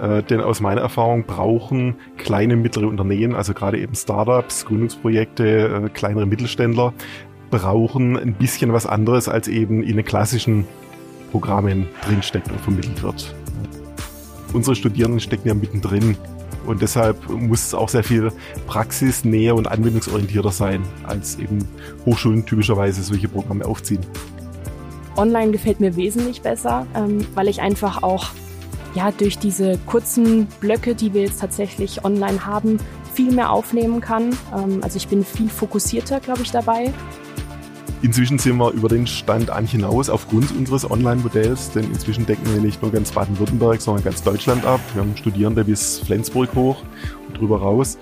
Äh, denn aus meiner Erfahrung brauchen kleine, mittlere Unternehmen, also gerade eben Startups, Gründungsprojekte, äh, kleinere Mittelständler, brauchen ein bisschen was anderes, als eben in den klassischen Programmen drinsteckt und vermittelt wird. Unsere Studierenden stecken ja mittendrin und deshalb muss es auch sehr viel praxisnäher und anwendungsorientierter sein, als eben Hochschulen typischerweise solche Programme aufziehen. Online gefällt mir wesentlich besser, ähm, weil ich einfach auch ja, durch diese kurzen Blöcke, die wir jetzt tatsächlich online haben, viel mehr aufnehmen kann. Ähm, also ich bin viel fokussierter, glaube ich, dabei. Inzwischen sind wir über den Stand an hinaus aufgrund unseres Online-Modells, denn inzwischen decken wir nicht nur ganz Baden-Württemberg, sondern ganz Deutschland ab. Wir haben Studierende bis Flensburg hoch und drüber raus.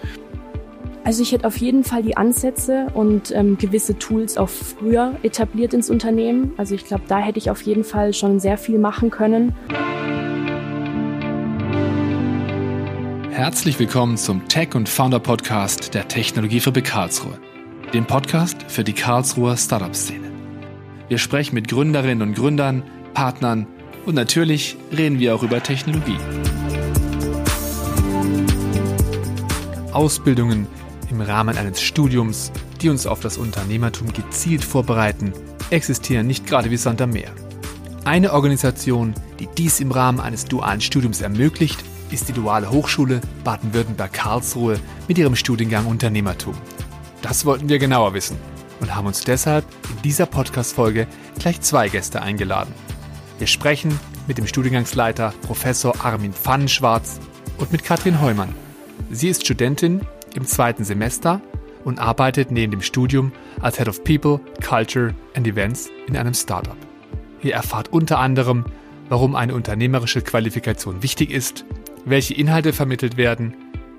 Also ich hätte auf jeden Fall die Ansätze und ähm, gewisse Tools auch früher etabliert ins Unternehmen. Also ich glaube, da hätte ich auf jeden Fall schon sehr viel machen können. Herzlich willkommen zum Tech und Founder Podcast der Technologiefabrik Karlsruhe dem Podcast für die Karlsruher Startup-Szene. Wir sprechen mit Gründerinnen und Gründern, Partnern und natürlich reden wir auch über Technologie. Ausbildungen im Rahmen eines Studiums, die uns auf das Unternehmertum gezielt vorbereiten, existieren nicht gerade wie Sand Meer. Eine Organisation, die dies im Rahmen eines dualen Studiums ermöglicht, ist die Duale Hochschule Baden-Württemberg-Karlsruhe mit ihrem Studiengang Unternehmertum. Das wollten wir genauer wissen und haben uns deshalb in dieser Podcast-Folge gleich zwei Gäste eingeladen. Wir sprechen mit dem Studiengangsleiter Professor Armin Pfannenschwarz und mit Katrin Heumann. Sie ist Studentin im zweiten Semester und arbeitet neben dem Studium als Head of People, Culture and Events in einem Startup. Ihr erfahrt unter anderem, warum eine unternehmerische Qualifikation wichtig ist, welche Inhalte vermittelt werden,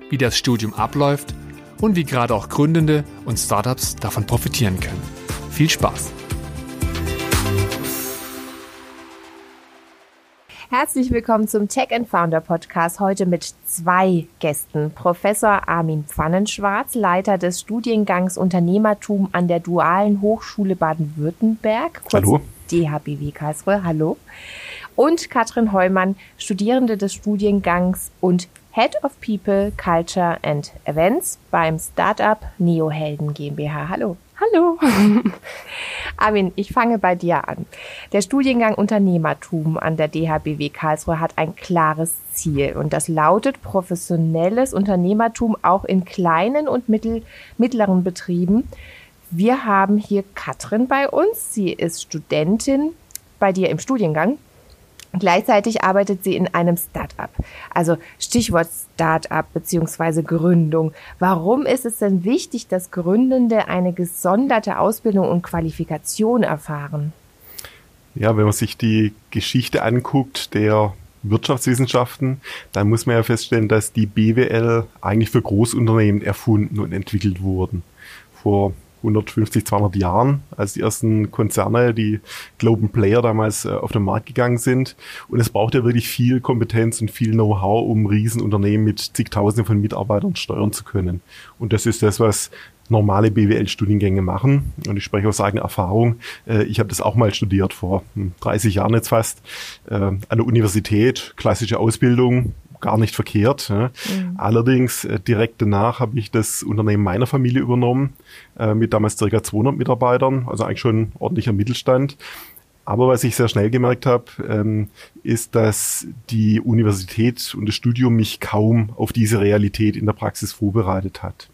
wie das Studium abläuft und wie gerade auch Gründende und Startups davon profitieren können. Viel Spaß! Herzlich willkommen zum Tech and Founder Podcast. Heute mit zwei Gästen. Professor Armin Pfannenschwarz, Leiter des Studiengangs Unternehmertum an der Dualen Hochschule Baden-Württemberg. Hallo. DHBW Karlsruhe. Hallo. Und Katrin Heumann, Studierende des Studiengangs und Head of People, Culture and Events beim Startup Neohelden GmbH. Hallo. Hallo. Armin, ich fange bei dir an. Der Studiengang Unternehmertum an der DHBW Karlsruhe hat ein klares Ziel und das lautet professionelles Unternehmertum auch in kleinen und mittel, mittleren Betrieben. Wir haben hier Katrin bei uns. Sie ist Studentin bei dir im Studiengang Gleichzeitig arbeitet sie in einem Start-up. Also Stichwort Start-up beziehungsweise Gründung. Warum ist es denn wichtig, dass Gründende eine gesonderte Ausbildung und Qualifikation erfahren? Ja, wenn man sich die Geschichte anguckt der Wirtschaftswissenschaften, dann muss man ja feststellen, dass die BWL eigentlich für Großunternehmen erfunden und entwickelt wurden. Vor 150, 200 Jahren, als die ersten Konzerne, die Global Player damals äh, auf den Markt gegangen sind. Und es braucht ja wirklich viel Kompetenz und viel Know-how, um Riesenunternehmen mit zigtausenden von Mitarbeitern steuern zu können. Und das ist das, was normale BWL-Studiengänge machen. Und ich spreche aus eigener Erfahrung. Äh, ich habe das auch mal studiert vor 30 hm, Jahren jetzt fast äh, an der Universität, klassische Ausbildung, gar nicht verkehrt. Mhm. Allerdings äh, direkt danach habe ich das Unternehmen meiner Familie übernommen äh, mit damals circa 200 Mitarbeitern, also eigentlich schon ordentlicher Mittelstand. Aber was ich sehr schnell gemerkt habe, ähm, ist, dass die Universität und das Studium mich kaum auf diese Realität in der Praxis vorbereitet hat.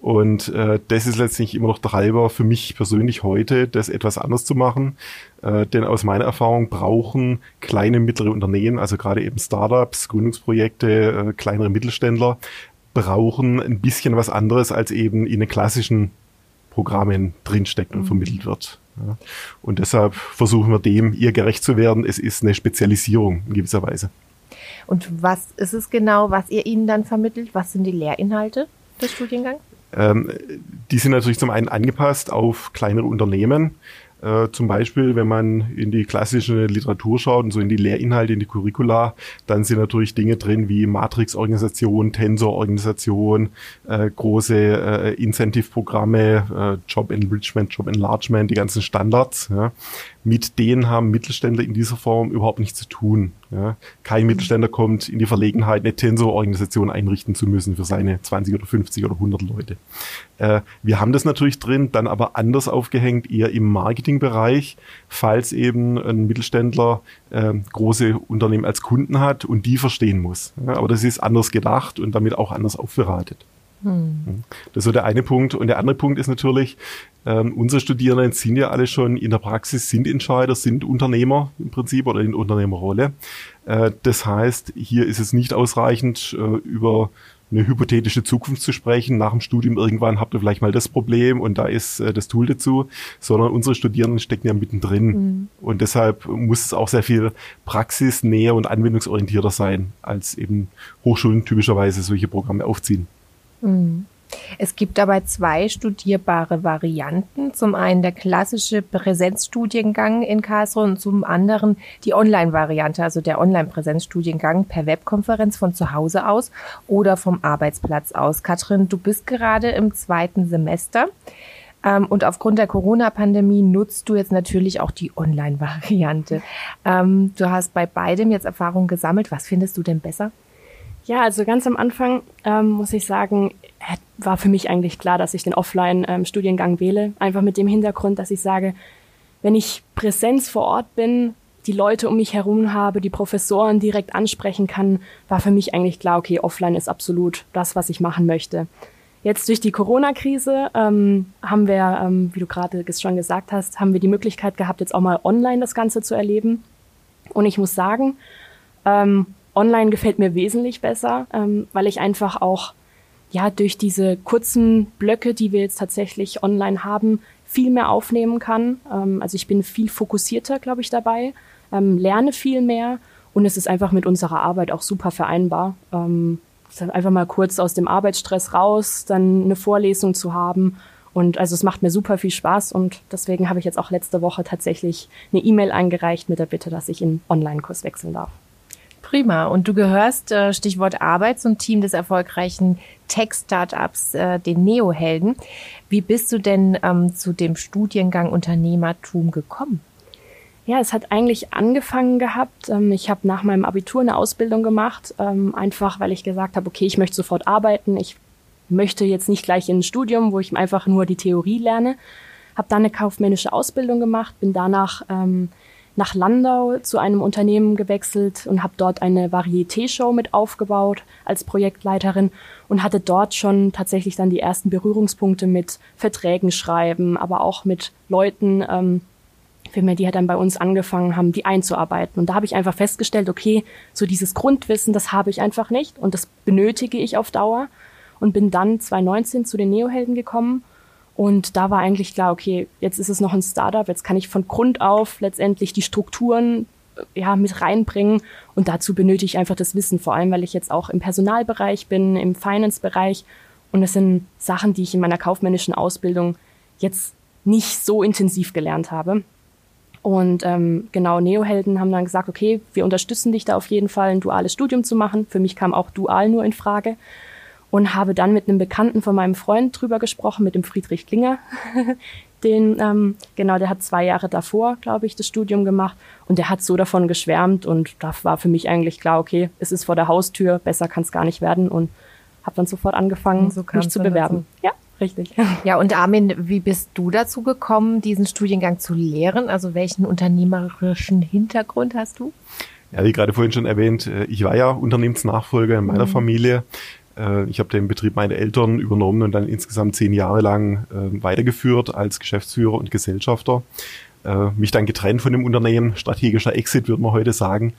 Und äh, das ist letztlich immer noch Treiber für mich persönlich heute, das etwas anders zu machen. Äh, denn aus meiner Erfahrung brauchen kleine, mittlere Unternehmen, also gerade eben Startups, Gründungsprojekte, äh, kleinere Mittelständler, brauchen ein bisschen was anderes, als eben in den klassischen Programmen drinsteckt und mhm. vermittelt wird. Ja. Und deshalb versuchen wir dem ihr gerecht zu werden. Es ist eine Spezialisierung in gewisser Weise. Und was ist es genau, was ihr ihnen dann vermittelt? Was sind die Lehrinhalte? Des Studiengangs? Ähm, die sind natürlich zum einen angepasst auf kleinere Unternehmen. Äh, zum Beispiel, wenn man in die klassische Literatur schaut und so in die Lehrinhalte, in die Curricula, dann sind natürlich Dinge drin wie Matrix-Organisation, Tensor-Organisation, äh, große äh, Incentive-Programme, äh, Job Enrichment, Job Enlargement, die ganzen Standards. Ja. Mit denen haben Mittelständler in dieser Form überhaupt nichts zu tun. Ja. Kein Mittelständler kommt in die Verlegenheit, eine Tensororganisation einrichten zu müssen für seine 20 oder 50 oder 100 Leute. Äh, wir haben das natürlich drin, dann aber anders aufgehängt, eher im Marketingbereich, falls eben ein Mittelständler äh, große Unternehmen als Kunden hat und die verstehen muss. Ja, aber das ist anders gedacht und damit auch anders aufbereitet. Hm. Das ist so der eine Punkt. Und der andere Punkt ist natürlich, ähm, unsere Studierenden sind ja alle schon in der Praxis, sind Entscheider, sind Unternehmer im Prinzip oder in Unternehmerrolle. Äh, das heißt, hier ist es nicht ausreichend, äh, über eine hypothetische Zukunft zu sprechen. Nach dem Studium irgendwann habt ihr vielleicht mal das Problem und da ist äh, das Tool dazu, sondern unsere Studierenden stecken ja mittendrin. Mhm. Und deshalb muss es auch sehr viel praxisnäher und anwendungsorientierter sein, als eben Hochschulen typischerweise solche Programme aufziehen. Mhm. Es gibt dabei zwei studierbare Varianten. Zum einen der klassische Präsenzstudiengang in Karlsruhe und zum anderen die Online-Variante, also der Online-Präsenzstudiengang per Webkonferenz von zu Hause aus oder vom Arbeitsplatz aus. Katrin, du bist gerade im zweiten Semester. Ähm, und aufgrund der Corona-Pandemie nutzt du jetzt natürlich auch die Online-Variante. Ähm, du hast bei beidem jetzt Erfahrung gesammelt. Was findest du denn besser? Ja, also ganz am Anfang ähm, muss ich sagen, war für mich eigentlich klar, dass ich den Offline-Studiengang ähm, wähle. Einfach mit dem Hintergrund, dass ich sage, wenn ich Präsenz vor Ort bin, die Leute um mich herum habe, die Professoren direkt ansprechen kann, war für mich eigentlich klar, okay, offline ist absolut das, was ich machen möchte. Jetzt durch die Corona-Krise ähm, haben wir, ähm, wie du gerade schon gesagt hast, haben wir die Möglichkeit gehabt, jetzt auch mal online das Ganze zu erleben. Und ich muss sagen, ähm, Online gefällt mir wesentlich besser, ähm, weil ich einfach auch ja durch diese kurzen Blöcke, die wir jetzt tatsächlich online haben, viel mehr aufnehmen kann. Ähm, also ich bin viel fokussierter, glaube ich, dabei, ähm, lerne viel mehr und es ist einfach mit unserer Arbeit auch super vereinbar. Ähm, einfach mal kurz aus dem Arbeitsstress raus, dann eine Vorlesung zu haben. Und also es macht mir super viel Spaß und deswegen habe ich jetzt auch letzte Woche tatsächlich eine E-Mail eingereicht mit der Bitte, dass ich in Online-Kurs wechseln darf. Prima. Und du gehörst, äh, Stichwort Arbeit, zum Team des erfolgreichen Tech-Startups, äh, den Neohelden. Wie bist du denn ähm, zu dem Studiengang Unternehmertum gekommen? Ja, es hat eigentlich angefangen gehabt. Ähm, ich habe nach meinem Abitur eine Ausbildung gemacht, ähm, einfach weil ich gesagt habe, okay, ich möchte sofort arbeiten. Ich möchte jetzt nicht gleich in ein Studium, wo ich einfach nur die Theorie lerne. Habe dann eine kaufmännische Ausbildung gemacht, bin danach ähm, nach Landau zu einem Unternehmen gewechselt und habe dort eine Varieté-Show mit aufgebaut als Projektleiterin und hatte dort schon tatsächlich dann die ersten Berührungspunkte mit Verträgen schreiben, aber auch mit Leuten, ähm, Filme, die halt dann bei uns angefangen haben, die einzuarbeiten. Und da habe ich einfach festgestellt, okay, so dieses Grundwissen, das habe ich einfach nicht und das benötige ich auf Dauer und bin dann 2019 zu den Neohelden gekommen und da war eigentlich klar, okay, jetzt ist es noch ein Startup, jetzt kann ich von Grund auf letztendlich die Strukturen äh, ja, mit reinbringen. Und dazu benötige ich einfach das Wissen, vor allem weil ich jetzt auch im Personalbereich bin, im Finance-Bereich. Und das sind Sachen, die ich in meiner kaufmännischen Ausbildung jetzt nicht so intensiv gelernt habe. Und ähm, genau, Neohelden haben dann gesagt, okay, wir unterstützen dich da auf jeden Fall, ein duales Studium zu machen. Für mich kam auch dual nur in Frage und habe dann mit einem Bekannten von meinem Freund drüber gesprochen, mit dem Friedrich Klinger. Den, ähm, genau, der hat zwei Jahre davor, glaube ich, das Studium gemacht und der hat so davon geschwärmt und da war für mich eigentlich klar, okay, es ist vor der Haustür, besser kann es gar nicht werden und habe dann sofort angefangen, so mich zu bewerben. Dazu. Ja, richtig. Ja, und Armin, wie bist du dazu gekommen, diesen Studiengang zu lehren? Also welchen unternehmerischen Hintergrund hast du? Ja, wie gerade vorhin schon erwähnt, äh, ich war ja Unternehmensnachfolger in meiner mhm. Familie. Äh, ich habe den Betrieb meiner Eltern übernommen und dann insgesamt zehn Jahre lang äh, weitergeführt als Geschäftsführer und Gesellschafter. Äh, mich dann getrennt von dem Unternehmen, strategischer Exit würde man heute sagen.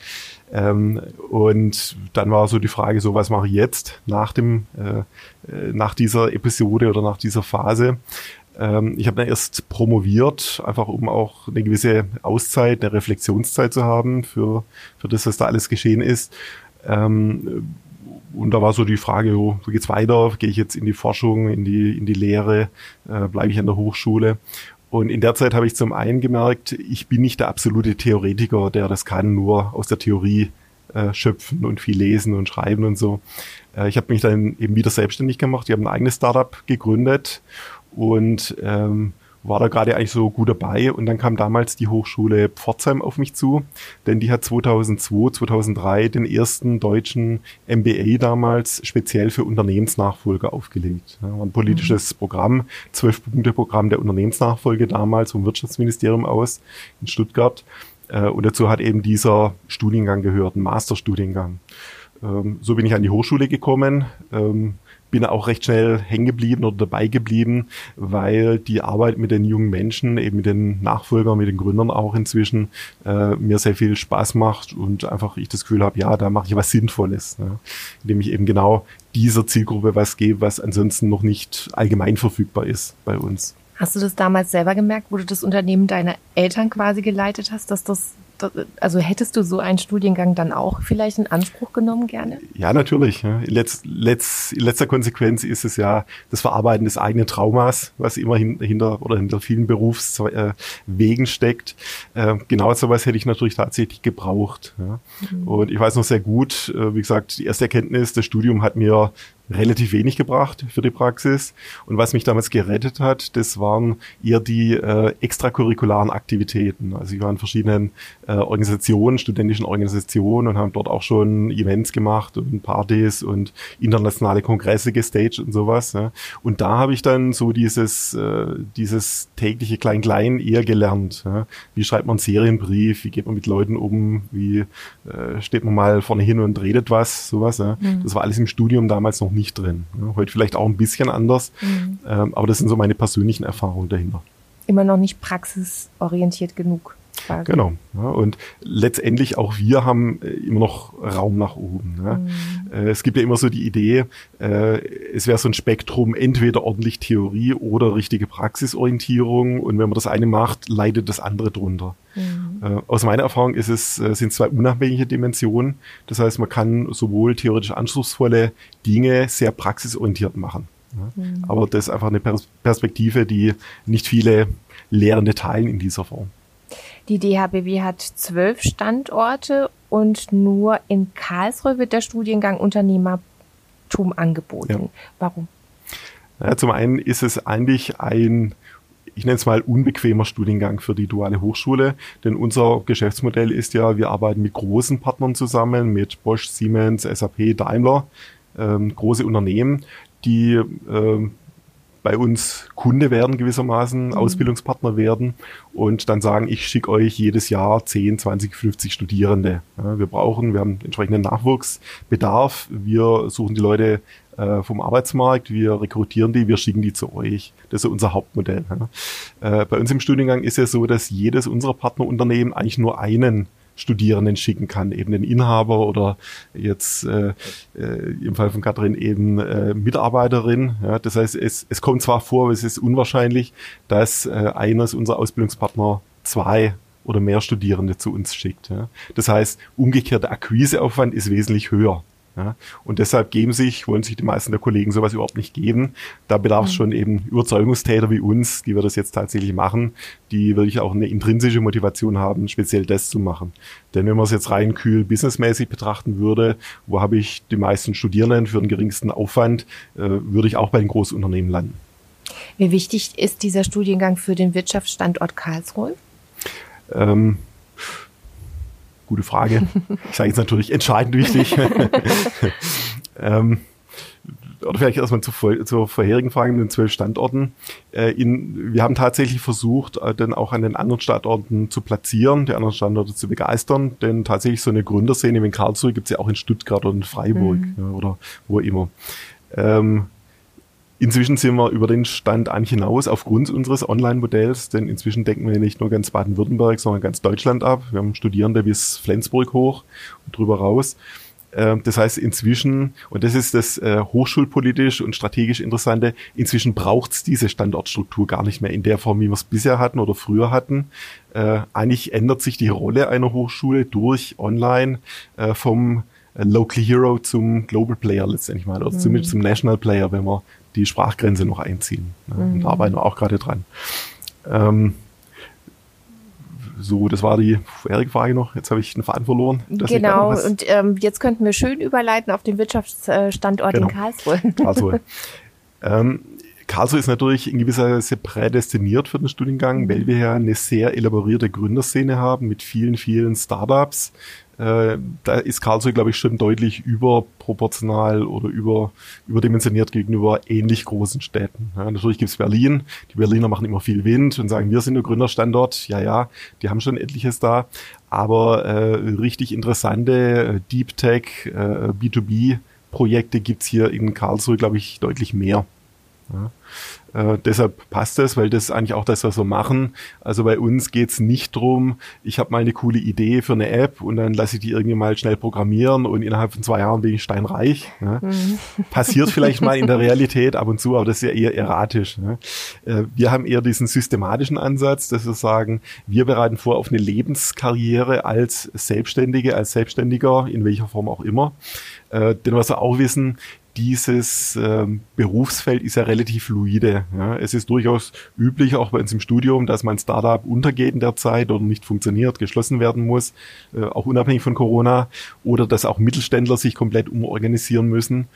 Ähm, und dann war so die Frage, so was mache ich jetzt nach dem, nach dieser Episode oder nach dieser Phase? Ähm, ich habe dann erst promoviert, einfach um auch eine gewisse Auszeit, eine Reflexionszeit zu haben für, für das, was da alles geschehen ist. Ähm, und da war so die Frage, wo, wo geht's weiter? Gehe ich jetzt in die Forschung, in die, in die Lehre, äh, bleibe ich an der Hochschule? Und in der Zeit habe ich zum einen gemerkt, ich bin nicht der absolute Theoretiker, der das kann, nur aus der Theorie äh, schöpfen und viel lesen und schreiben und so. Äh, ich habe mich dann eben wieder selbstständig gemacht. Ich habe ein eigenes Startup gegründet und ähm, war da gerade eigentlich so gut dabei und dann kam damals die Hochschule Pforzheim auf mich zu, denn die hat 2002, 2003 den ersten deutschen MBA damals speziell für Unternehmensnachfolge aufgelegt. Ja, war ein politisches mhm. Programm, zwölf Punkte Programm der Unternehmensnachfolge damals vom Wirtschaftsministerium aus in Stuttgart äh, und dazu hat eben dieser Studiengang gehört, ein Masterstudiengang. Ähm, so bin ich an die Hochschule gekommen. Bin auch recht schnell hängen geblieben oder dabei geblieben, weil die Arbeit mit den jungen Menschen, eben mit den Nachfolgern, mit den Gründern auch inzwischen, äh, mir sehr viel Spaß macht und einfach ich das Gefühl habe, ja, da mache ich was Sinnvolles, ne? indem ich eben genau dieser Zielgruppe was gebe, was ansonsten noch nicht allgemein verfügbar ist bei uns. Hast du das damals selber gemerkt, wo du das Unternehmen deiner Eltern quasi geleitet hast, dass das also hättest du so einen Studiengang dann auch vielleicht in Anspruch genommen gerne? Ja, natürlich. In, letz, letz, in letzter Konsequenz ist es ja das Verarbeiten des eigenen Traumas, was immer hinter oder hinter vielen Berufswegen steckt. Ähm, genau sowas hätte ich natürlich tatsächlich gebraucht. Mhm. Und ich weiß noch sehr gut, äh, wie gesagt, die erste Erkenntnis, das Studium hat mir relativ wenig gebracht für die Praxis. Und was mich damals gerettet hat, das waren eher die äh, extracurricularen Aktivitäten. Also ich war in verschiedenen äh, Organisationen, studentischen Organisationen und haben dort auch schon Events gemacht und Partys und internationale Kongresse gestaged und sowas. Ja. Und da habe ich dann so dieses, äh, dieses tägliche Klein-Klein eher gelernt. Ja. Wie schreibt man einen Serienbrief? Wie geht man mit Leuten um? Wie äh, steht man mal vorne hin und redet was? Sowas. Ja. Mhm. Das war alles im Studium damals noch nicht drin. Ja, heute vielleicht auch ein bisschen anders, mhm. ähm, aber das sind so meine persönlichen Erfahrungen dahinter. Immer noch nicht praxisorientiert genug. Quasi. Genau. Ja, und letztendlich auch wir haben äh, immer noch Raum nach oben. Ja. Mhm. Äh, es gibt ja immer so die Idee, äh, es wäre so ein Spektrum, entweder ordentlich Theorie oder richtige Praxisorientierung. Und wenn man das eine macht, leidet das andere drunter. Mhm. Äh, aus meiner Erfahrung ist es, sind zwei unabhängige Dimensionen. Das heißt, man kann sowohl theoretisch anspruchsvolle Dinge sehr praxisorientiert machen. Ja. Mhm. Aber das ist einfach eine Pers Perspektive, die nicht viele Lehrende teilen in dieser Form. Die DHBW hat zwölf Standorte und nur in Karlsruhe wird der Studiengang Unternehmertum angeboten. Ja. Warum? Ja, zum einen ist es eigentlich ein ich nenne es mal unbequemer Studiengang für die duale Hochschule, denn unser Geschäftsmodell ist ja, wir arbeiten mit großen Partnern zusammen, mit Bosch, Siemens, SAP, Daimler, ähm, große Unternehmen, die ähm, bei uns Kunde werden gewissermaßen, mhm. Ausbildungspartner werden und dann sagen, ich schicke euch jedes Jahr 10, 20, 50 Studierende. Ja, wir brauchen, wir haben entsprechenden Nachwuchsbedarf, wir suchen die Leute äh, vom Arbeitsmarkt, wir rekrutieren die, wir schicken die zu euch. Das ist unser Hauptmodell. Ja. Äh, bei uns im Studiengang ist ja so, dass jedes unserer Partnerunternehmen eigentlich nur einen Studierenden schicken kann, eben den Inhaber oder jetzt äh, äh, im Fall von Katrin eben äh, Mitarbeiterin. Ja, das heißt, es, es kommt zwar vor, aber es ist unwahrscheinlich, dass äh, eines unserer Ausbildungspartner zwei oder mehr Studierende zu uns schickt. Ja. Das heißt, umgekehrter Akquiseaufwand ist wesentlich höher. Ja, und deshalb geben sich, wollen sich die meisten der Kollegen sowas überhaupt nicht geben. Da bedarf es mhm. schon eben Überzeugungstäter wie uns, die wir das jetzt tatsächlich machen, die wirklich auch eine intrinsische Motivation haben, speziell das zu machen. Denn wenn man es jetzt rein kühl businessmäßig betrachten würde, wo habe ich die meisten Studierenden für den geringsten Aufwand, äh, würde ich auch bei den Großunternehmen landen. Wie wichtig ist dieser Studiengang für den Wirtschaftsstandort Karlsruhe? Ähm, Gute Frage. Ich sage jetzt natürlich entscheidend wichtig. ähm, oder vielleicht erstmal zur, zur vorherigen Frage mit den zwölf Standorten. Äh, in, wir haben tatsächlich versucht, äh, dann auch an den anderen Standorten zu platzieren, die anderen Standorte zu begeistern, denn tatsächlich so eine Gründerszene wie in Karlsruhe gibt es ja auch in Stuttgart oder in Freiburg mhm. ja, oder wo immer. Ähm, Inzwischen sind wir über den Stand eigentlich hinaus aufgrund unseres Online-Modells, denn inzwischen denken wir nicht nur ganz Baden-Württemberg, sondern ganz Deutschland ab. Wir haben Studierende bis Flensburg hoch und drüber raus. Ähm, das heißt inzwischen, und das ist das äh, hochschulpolitisch und strategisch Interessante, inzwischen braucht es diese Standortstruktur gar nicht mehr in der Form, wie wir es bisher hatten oder früher hatten. Äh, eigentlich ändert sich die Rolle einer Hochschule durch Online äh, vom Local Hero zum Global Player letztendlich mal, oder mhm. zumindest zum National Player, wenn man die Sprachgrenze noch einziehen. Ne? Mhm. Und da arbeiten wir auch gerade dran. Ähm, so, das war die vorherige Frage noch. Jetzt habe ich einen Faden verloren. Genau, und ähm, jetzt könnten wir schön überleiten auf den Wirtschaftsstandort genau. in Karlsruhe. Karlsruhe. ähm, Karlsruhe ist natürlich in gewisser Weise prädestiniert für den Studiengang, weil wir ja eine sehr elaborierte Gründerszene haben mit vielen, vielen Startups, äh, da ist Karlsruhe, glaube ich, schon deutlich überproportional oder über, überdimensioniert gegenüber ähnlich großen Städten. Ja, natürlich gibt's Berlin. Die Berliner machen immer viel Wind und sagen, wir sind der Gründerstandort. Ja, ja, die haben schon etliches da. Aber äh, richtig interessante äh, Deep Tech, äh, B2B-Projekte gibt's hier in Karlsruhe, glaube ich, deutlich mehr. Ja. Äh, deshalb passt das, weil das ist eigentlich auch das, was wir machen. Also bei uns geht's nicht drum, ich habe mal eine coole Idee für eine App und dann lasse ich die irgendwie mal schnell programmieren und innerhalb von zwei Jahren bin ich steinreich. Ja. Mhm. Passiert vielleicht mal in der Realität ab und zu, aber das ist ja eher erratisch. Ja. Äh, wir haben eher diesen systematischen Ansatz, dass wir sagen, wir bereiten vor auf eine Lebenskarriere als Selbstständige, als Selbstständiger, in welcher Form auch immer. Äh, denn was wir auch wissen, dieses ähm, Berufsfeld ist ja relativ fluide. Ja. Es ist durchaus üblich, auch bei uns im Studium, dass mein Startup untergeht in der Zeit oder nicht funktioniert, geschlossen werden muss, äh, auch unabhängig von Corona, oder dass auch Mittelständler sich komplett umorganisieren müssen.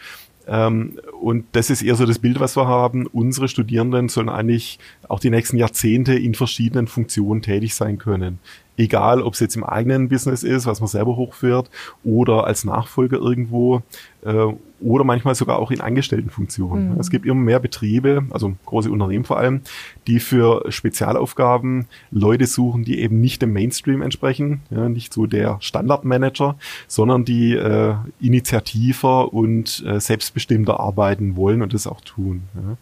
Ähm, und das ist eher so das Bild, was wir haben. Unsere Studierenden sollen eigentlich auch die nächsten Jahrzehnte in verschiedenen Funktionen tätig sein können. Egal, ob es jetzt im eigenen Business ist, was man selber hochführt, oder als Nachfolger irgendwo äh, oder manchmal sogar auch in Angestelltenfunktionen. Mhm. Es gibt immer mehr Betriebe, also große Unternehmen vor allem, die für Spezialaufgaben Leute suchen, die eben nicht dem Mainstream entsprechen, ja, nicht so der Standardmanager, sondern die äh, initiativer und äh, selbstbestimmter arbeiten wollen und das auch tun. Ja.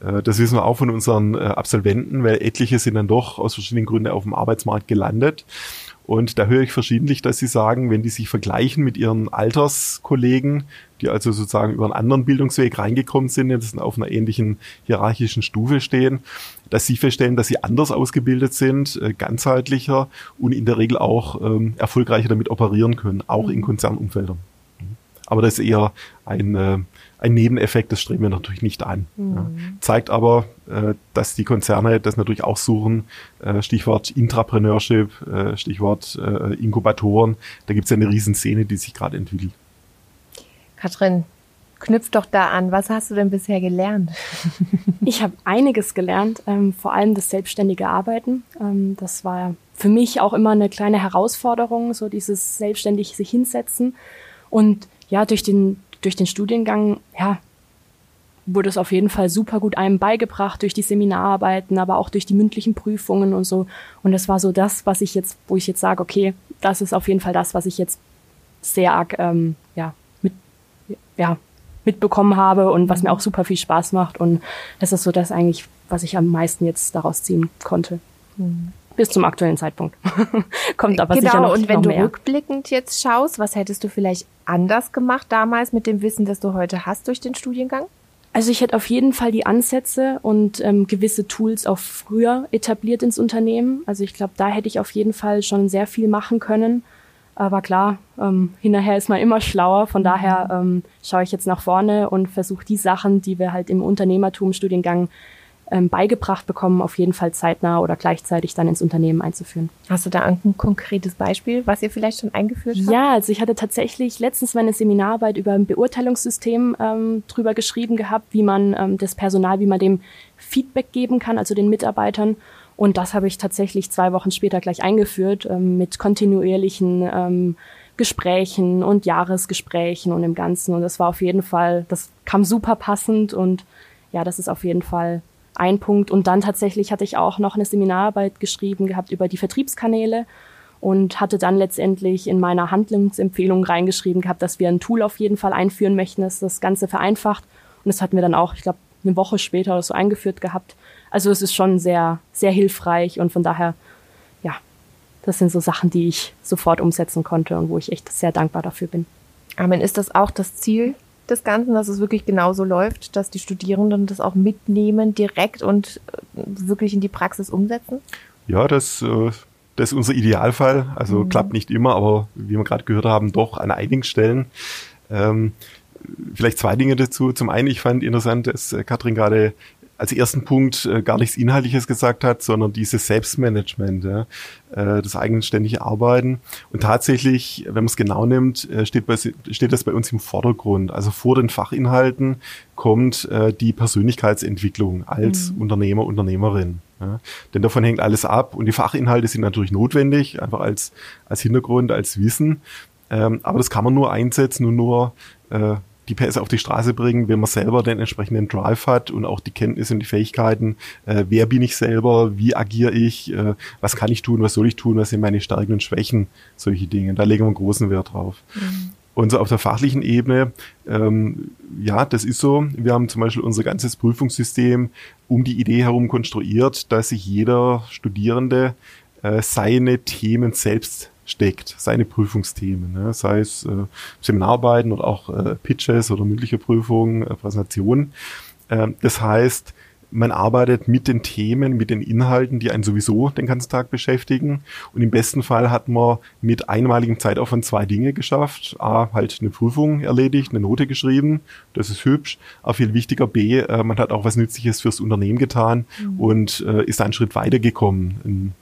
Äh, das wissen wir auch von unseren äh, Absolventen, weil etliche sind dann doch aus verschiedenen Gründen auf dem Arbeitsmarkt gelandet und da höre ich verschiedentlich, dass sie sagen, wenn die sich vergleichen mit ihren Alterskollegen, die also sozusagen über einen anderen Bildungsweg reingekommen sind, jetzt auf einer ähnlichen hierarchischen Stufe stehen, dass sie feststellen, dass sie anders ausgebildet sind, äh, ganzheitlicher und in der Regel auch ähm, erfolgreicher damit operieren können, auch in mhm. Konzernumfeldern. Aber das ist eher ein, äh, ein Nebeneffekt, das streben wir natürlich nicht an. Mhm. Ja. Zeigt aber, äh, dass die Konzerne das natürlich auch suchen. Äh, Stichwort Intrapreneurship, äh, Stichwort äh, Inkubatoren. Da gibt es ja eine Riesenszene, die sich gerade entwickelt. Katrin, knüpft doch da an. Was hast du denn bisher gelernt? ich habe einiges gelernt, ähm, vor allem das selbstständige Arbeiten. Ähm, das war für mich auch immer eine kleine Herausforderung, so dieses selbstständig sich hinsetzen. Und ja, durch den durch den Studiengang, ja, wurde es auf jeden Fall super gut einem beigebracht durch die Seminararbeiten, aber auch durch die mündlichen Prüfungen und so. Und das war so das, was ich jetzt, wo ich jetzt sage, okay, das ist auf jeden Fall das, was ich jetzt sehr arg, ähm, ja, mit, ja, mitbekommen habe und was mir auch super viel Spaß macht. Und das ist so das eigentlich, was ich am meisten jetzt daraus ziehen konnte. Mhm. Bis zum aktuellen Zeitpunkt. Kommt aber genau, sicher noch, und wenn noch du rückblickend jetzt schaust, was hättest du vielleicht anders gemacht damals mit dem Wissen, das du heute hast durch den Studiengang? Also ich hätte auf jeden Fall die Ansätze und ähm, gewisse Tools auch früher etabliert ins Unternehmen. Also ich glaube, da hätte ich auf jeden Fall schon sehr viel machen können. Aber klar, ähm, hinterher ist man immer schlauer. Von mhm. daher ähm, schaue ich jetzt nach vorne und versuche die Sachen, die wir halt im Unternehmertum-Studiengang ähm, beigebracht bekommen, auf jeden Fall zeitnah oder gleichzeitig dann ins Unternehmen einzuführen. Hast du da ein konkretes Beispiel, was ihr vielleicht schon eingeführt habt? Ja, also ich hatte tatsächlich letztens meine Seminararbeit über ein Beurteilungssystem ähm, drüber geschrieben gehabt, wie man ähm, das Personal, wie man dem Feedback geben kann, also den Mitarbeitern. Und das habe ich tatsächlich zwei Wochen später gleich eingeführt ähm, mit kontinuierlichen ähm, Gesprächen und Jahresgesprächen und im Ganzen. Und das war auf jeden Fall, das kam super passend und ja, das ist auf jeden Fall ein Punkt. Und dann tatsächlich hatte ich auch noch eine Seminararbeit geschrieben gehabt über die Vertriebskanäle und hatte dann letztendlich in meiner Handlungsempfehlung reingeschrieben gehabt, dass wir ein Tool auf jeden Fall einführen möchten, das das Ganze vereinfacht. Und das hatten wir dann auch, ich glaube, eine Woche später oder so eingeführt gehabt. Also es ist schon sehr, sehr hilfreich und von daher, ja, das sind so Sachen, die ich sofort umsetzen konnte und wo ich echt sehr dankbar dafür bin. Amen. Ist das auch das Ziel des Ganzen, dass es wirklich genauso läuft, dass die Studierenden das auch mitnehmen direkt und äh, wirklich in die Praxis umsetzen? Ja, das, äh, das ist unser Idealfall. Also mhm. klappt nicht immer, aber wie wir gerade gehört haben, doch an einigen Stellen. Ähm, vielleicht zwei Dinge dazu. Zum einen, ich fand interessant, dass äh, Katrin gerade als ersten Punkt äh, gar nichts Inhaltliches gesagt hat, sondern dieses Selbstmanagement, ja, äh, das eigenständige Arbeiten. Und tatsächlich, wenn man es genau nimmt, äh, steht, bei, steht das bei uns im Vordergrund. Also vor den Fachinhalten kommt äh, die Persönlichkeitsentwicklung als mhm. Unternehmer, Unternehmerin. Ja. Denn davon hängt alles ab. Und die Fachinhalte sind natürlich notwendig, einfach als, als Hintergrund, als Wissen. Ähm, aber das kann man nur einsetzen und nur äh, die PS auf die Straße bringen, wenn man selber den entsprechenden Drive hat und auch die Kenntnisse und die Fähigkeiten, äh, wer bin ich selber, wie agiere ich, äh, was kann ich tun, was soll ich tun, was sind meine Stärken und Schwächen, solche Dinge. Da legen wir einen großen Wert drauf. Mhm. Und so auf der fachlichen Ebene, ähm, ja, das ist so. Wir haben zum Beispiel unser ganzes Prüfungssystem um die Idee herum konstruiert, dass sich jeder Studierende äh, seine Themen selbst steckt, seine Prüfungsthemen, ne? sei es äh, Seminararbeiten oder auch äh, Pitches oder mündliche Prüfungen, äh, Präsentationen. Ähm, das heißt, man arbeitet mit den Themen, mit den Inhalten, die einen sowieso den ganzen Tag beschäftigen. Und im besten Fall hat man mit einmaligem Zeitaufwand zwei Dinge geschafft. A, halt eine Prüfung erledigt, eine Note geschrieben. Das ist hübsch. Aber viel wichtiger B, äh, man hat auch was Nützliches fürs Unternehmen getan mhm. und äh, ist einen Schritt weitergekommen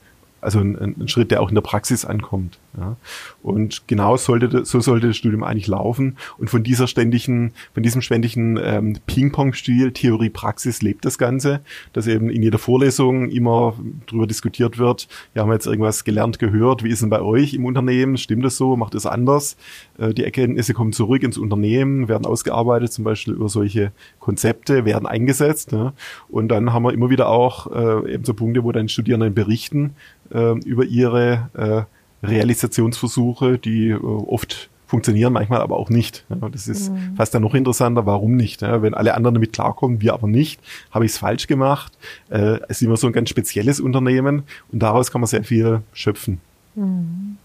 also ein, ein, Schritt, der auch in der Praxis ankommt. Ja. Und genau sollte so sollte das Studium eigentlich laufen. Und von dieser ständigen, von diesem ständigen ähm, Ping-Pong-Stil Theorie Praxis lebt das Ganze, dass eben in jeder Vorlesung immer drüber diskutiert wird. Ja, haben wir jetzt irgendwas gelernt, gehört? Wie ist denn bei euch im Unternehmen? Stimmt das so? Macht es anders? Äh, die Erkenntnisse kommen zurück ins Unternehmen, werden ausgearbeitet, zum Beispiel über solche Konzepte, werden eingesetzt. Ja. Und dann haben wir immer wieder auch äh, eben so Punkte, wo dann Studierenden berichten, äh, über ihre äh, Realisationsversuche, die äh, oft funktionieren, manchmal aber auch nicht. Ja, das ist mhm. fast dann noch interessanter, warum nicht? Ja, wenn alle anderen damit klarkommen, wir aber nicht, habe ich es falsch gemacht. Äh, es ist immer so ein ganz spezielles Unternehmen und daraus kann man sehr viel schöpfen. Mhm.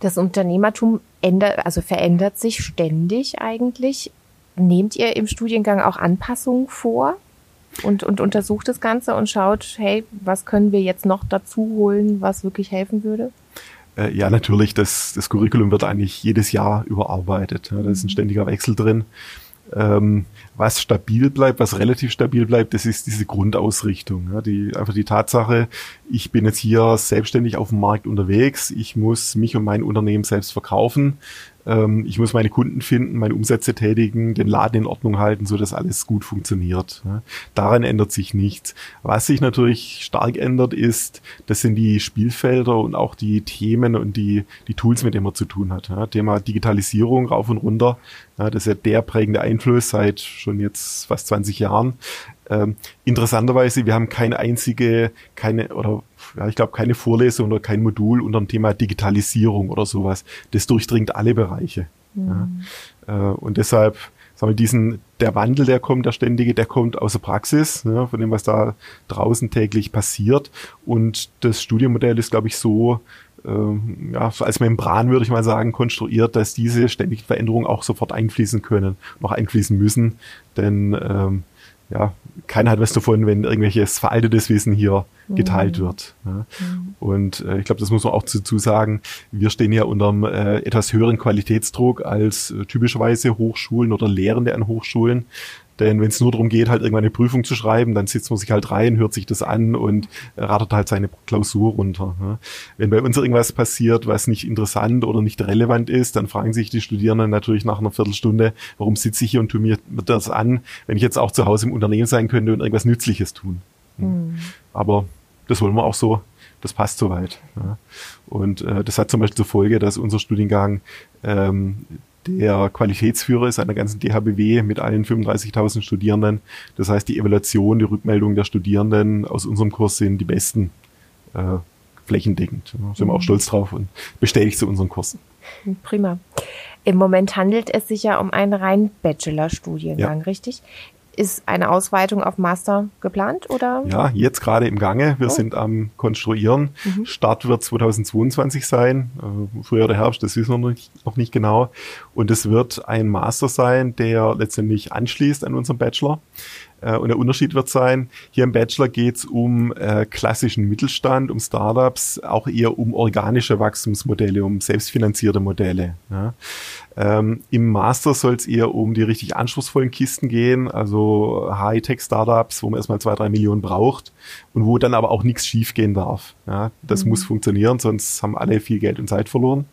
Das Unternehmertum ändert, also verändert sich ständig eigentlich. Nehmt ihr im Studiengang auch Anpassungen vor? Und, und untersucht das Ganze und schaut, hey, was können wir jetzt noch dazu holen, was wirklich helfen würde? Äh, ja, natürlich, das, das Curriculum wird eigentlich jedes Jahr überarbeitet. Ja, da ist ein mhm. ständiger Wechsel drin. Ähm, was stabil bleibt, was relativ stabil bleibt, das ist diese Grundausrichtung. Ja, die, einfach die Tatsache, ich bin jetzt hier selbstständig auf dem Markt unterwegs, ich muss mich und mein Unternehmen selbst verkaufen. Ähm, ich muss meine Kunden finden, meine Umsätze tätigen, den Laden in Ordnung halten, so dass alles gut funktioniert. Daran ändert sich nichts. Was sich natürlich stark ändert, ist, das sind die Spielfelder und auch die Themen und die, die Tools, mit denen man zu tun hat. Thema Digitalisierung rauf und runter. Das ist ja der prägende Einfluss seit schon jetzt fast 20 Jahren. Ähm, interessanterweise, wir haben keine einzige, keine, oder ja, ich glaube, keine Vorlesung oder kein Modul unter dem Thema Digitalisierung oder sowas. Das durchdringt alle Bereiche. Mhm. Ja. Äh, und deshalb, sagen wir, diesen, der Wandel, der kommt, der ständige, der kommt aus der Praxis, ja, von dem, was da draußen täglich passiert. Und das Studienmodell ist, glaube ich, so, ähm, ja, als Membran würde ich mal sagen, konstruiert, dass diese ständigen Veränderungen auch sofort einfließen können, noch einfließen müssen. Denn ähm, ja, keiner hat was davon, wenn irgendwelches veraltetes Wissen hier geteilt mhm. wird. Ja. Mhm. Und äh, ich glaube, das muss man auch dazu sagen. Wir stehen ja unter einem äh, etwas höheren Qualitätsdruck als äh, typischerweise Hochschulen oder Lehrende an Hochschulen. Denn wenn es nur darum geht, halt irgendwann eine Prüfung zu schreiben, dann sitzt man sich halt rein, hört sich das an und rattert halt seine Klausur runter. Ne? Wenn bei uns irgendwas passiert, was nicht interessant oder nicht relevant ist, dann fragen sich die Studierenden natürlich nach einer Viertelstunde, warum sitze ich hier und tue mir das an, wenn ich jetzt auch zu Hause im Unternehmen sein könnte und irgendwas Nützliches tun. Mhm. Aber das wollen wir auch so das passt soweit. Ja. Und äh, das hat zum Beispiel zur Folge, dass unser Studiengang ähm, der Qualitätsführer ist einer ganzen DHBW mit allen 35.000 Studierenden. Das heißt, die Evaluation, die Rückmeldung der Studierenden aus unserem Kurs sind die besten äh, flächendeckend. Da sind wir auch stolz drauf und bestätigt zu unseren Kursen. Prima. Im Moment handelt es sich ja um einen rein Bachelor-Studiengang, ja. richtig? Ist eine Ausweitung auf Master geplant oder? Ja, jetzt gerade im Gange. Wir oh. sind am Konstruieren. Mhm. Start wird 2022 sein, äh, Frühjahr oder Herbst, das wissen wir noch nicht, noch nicht genau. Und es wird ein Master sein, der letztendlich anschließt an unseren Bachelor. Äh, und der Unterschied wird sein, hier im Bachelor geht's um äh, klassischen Mittelstand, um Startups, auch eher um organische Wachstumsmodelle, um selbstfinanzierte Modelle. Ja. Ähm, Im Master soll es eher um die richtig anspruchsvollen Kisten gehen, also Hightech-Startups, wo man erstmal zwei, drei Millionen braucht und wo dann aber auch nichts schiefgehen darf. Ja. Das mhm. muss funktionieren, sonst haben alle viel Geld und Zeit verloren.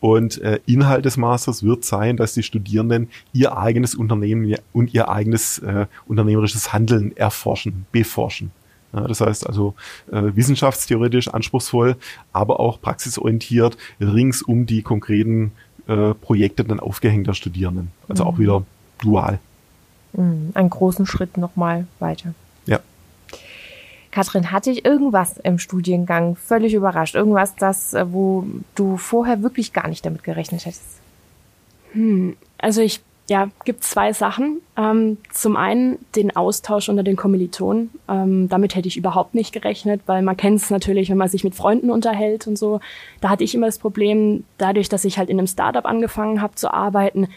Und äh, Inhalt des Masters wird sein, dass die Studierenden ihr eigenes Unternehmen und ihr eigenes äh, unternehmerisches Handeln erforschen, beforschen. Ja, das heißt also äh, wissenschaftstheoretisch anspruchsvoll, aber auch praxisorientiert rings um die konkreten äh, Projekte dann aufgehängter Studierenden. Also mhm. auch wieder dual. Mhm. Einen großen Schritt nochmal weiter. Katrin, hatte ich irgendwas im Studiengang völlig überrascht? Irgendwas, das, äh, wo du vorher wirklich gar nicht damit gerechnet hättest? Hm, also ich, ja, gibt zwei Sachen. Ähm, zum einen den Austausch unter den Kommilitonen. Ähm, damit hätte ich überhaupt nicht gerechnet, weil man kennt es natürlich, wenn man sich mit Freunden unterhält und so. Da hatte ich immer das Problem, dadurch, dass ich halt in einem Startup angefangen habe zu arbeiten,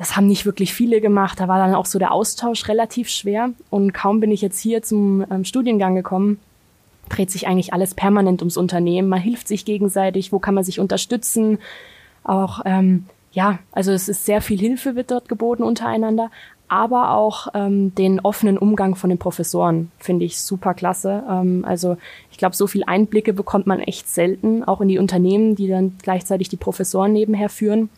das haben nicht wirklich viele gemacht. Da war dann auch so der Austausch relativ schwer. Und kaum bin ich jetzt hier zum ähm, Studiengang gekommen, dreht sich eigentlich alles permanent ums Unternehmen. Man hilft sich gegenseitig, wo kann man sich unterstützen. Auch, ähm, ja, also es ist sehr viel Hilfe wird dort geboten untereinander, aber auch ähm, den offenen Umgang von den Professoren finde ich super klasse. Ähm, also ich glaube, so viel Einblicke bekommt man echt selten, auch in die Unternehmen, die dann gleichzeitig die Professoren nebenher führen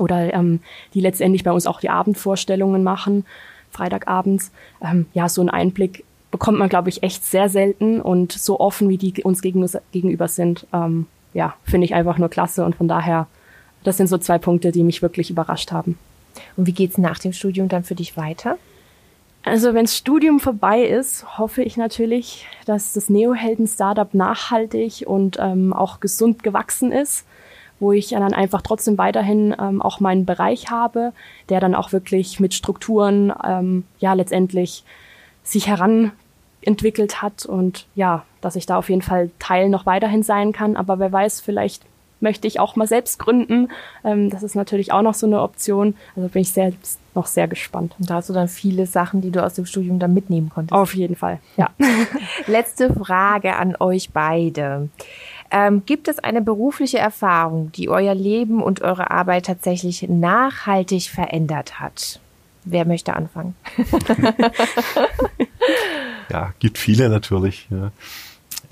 oder ähm, die letztendlich bei uns auch die Abendvorstellungen machen, Freitagabends. Ähm, ja, so einen Einblick bekommt man, glaube ich, echt sehr selten und so offen, wie die uns gegenüber sind, ähm, ja, finde ich einfach nur klasse und von daher, das sind so zwei Punkte, die mich wirklich überrascht haben. Und wie geht's nach dem Studium dann für dich weiter? Also wenn das Studium vorbei ist, hoffe ich natürlich, dass das Neohelden-Startup nachhaltig und ähm, auch gesund gewachsen ist wo ich dann einfach trotzdem weiterhin ähm, auch meinen Bereich habe, der dann auch wirklich mit Strukturen ähm, ja letztendlich sich heranentwickelt hat und ja, dass ich da auf jeden Fall Teil noch weiterhin sein kann. Aber wer weiß, vielleicht möchte ich auch mal selbst gründen. Ähm, das ist natürlich auch noch so eine Option. Also bin ich selbst noch sehr gespannt. Und da hast du dann viele Sachen, die du aus dem Studium dann mitnehmen konntest. Auf jeden Fall, ja. Letzte Frage an euch beide. Ähm, gibt es eine berufliche Erfahrung, die euer Leben und eure Arbeit tatsächlich nachhaltig verändert hat? Wer möchte anfangen? ja, gibt viele natürlich. Ja.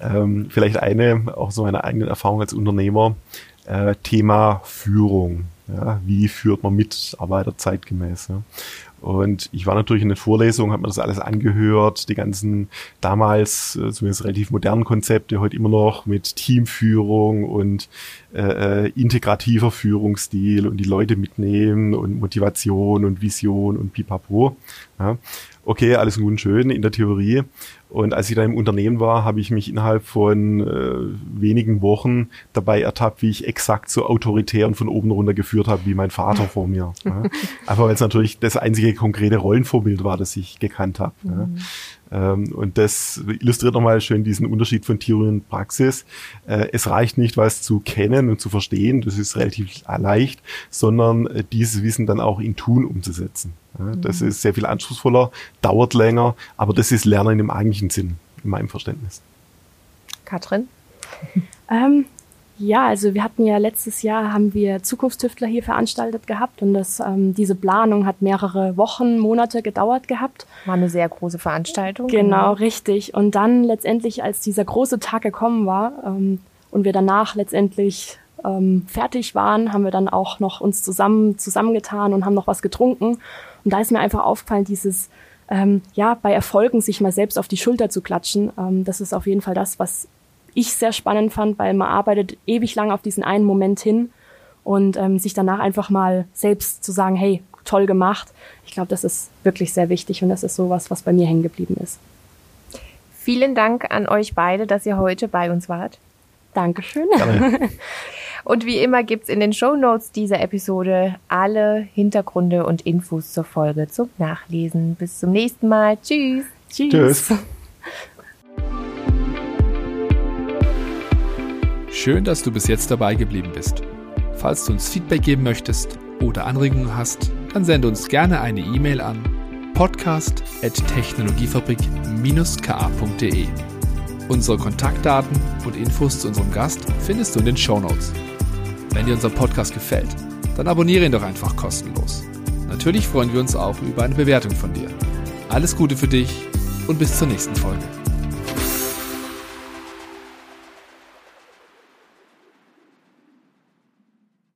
Ähm, vielleicht eine, auch so meine eigene Erfahrung als Unternehmer, äh, Thema Führung. Ja, wie führt man Mitarbeiter zeitgemäß? Ja? Und ich war natürlich in den Vorlesungen, habe mir das alles angehört, die ganzen damals äh, zumindest relativ modernen Konzepte, heute immer noch mit Teamführung und äh, äh, integrativer Führungsstil und die Leute mitnehmen und Motivation und Vision und pipapo. Ja. Okay, alles gut und schön in der Theorie. Und als ich da im Unternehmen war, habe ich mich innerhalb von äh, wenigen Wochen dabei ertappt, wie ich exakt so autoritär und von oben runter geführt habe, wie mein Vater vor mir. Ja. Einfach weil es natürlich das einzige konkrete Rollenvorbild war, das ich gekannt habe. Mhm. Ja. Ähm, und das illustriert nochmal schön diesen Unterschied von Theorie und Praxis. Äh, es reicht nicht, was zu kennen und zu verstehen, das ist relativ leicht, sondern äh, dieses Wissen dann auch in Tun umzusetzen. Das mhm. ist sehr viel anspruchsvoller, dauert länger, aber das ist Lernen im eigentlichen Sinn, in meinem Verständnis. Katrin? Ähm, ja, also wir hatten ja letztes Jahr haben wir Zukunftstüftler hier veranstaltet gehabt und das, ähm, diese Planung hat mehrere Wochen, Monate gedauert gehabt. War eine sehr große Veranstaltung. Genau, genau. richtig. Und dann letztendlich, als dieser große Tag gekommen war ähm, und wir danach letztendlich ähm, fertig waren, haben wir dann auch noch uns zusammen zusammengetan und haben noch was getrunken. Und da ist mir einfach aufgefallen, dieses ähm, ja bei Erfolgen sich mal selbst auf die Schulter zu klatschen. Ähm, das ist auf jeden Fall das, was ich sehr spannend fand, weil man arbeitet ewig lang auf diesen einen Moment hin und ähm, sich danach einfach mal selbst zu sagen, hey, toll gemacht. Ich glaube, das ist wirklich sehr wichtig und das ist sowas, was bei mir hängen geblieben ist. Vielen Dank an euch beide, dass ihr heute bei uns wart. Dankeschön. und wie immer gibt's in den Show Notes dieser Episode alle Hintergründe und Infos zur Folge zum Nachlesen. Bis zum nächsten Mal. Tschüss. Tschüss. Tschüss. Schön, dass du bis jetzt dabei geblieben bist. Falls du uns Feedback geben möchtest oder Anregungen hast, dann sende uns gerne eine E-Mail an podcast at technologiefabrik-ka.de. Unsere Kontaktdaten und Infos zu unserem Gast findest du in den Show Notes. Wenn dir unser Podcast gefällt, dann abonniere ihn doch einfach kostenlos. Natürlich freuen wir uns auch über eine Bewertung von dir. Alles Gute für dich und bis zur nächsten Folge.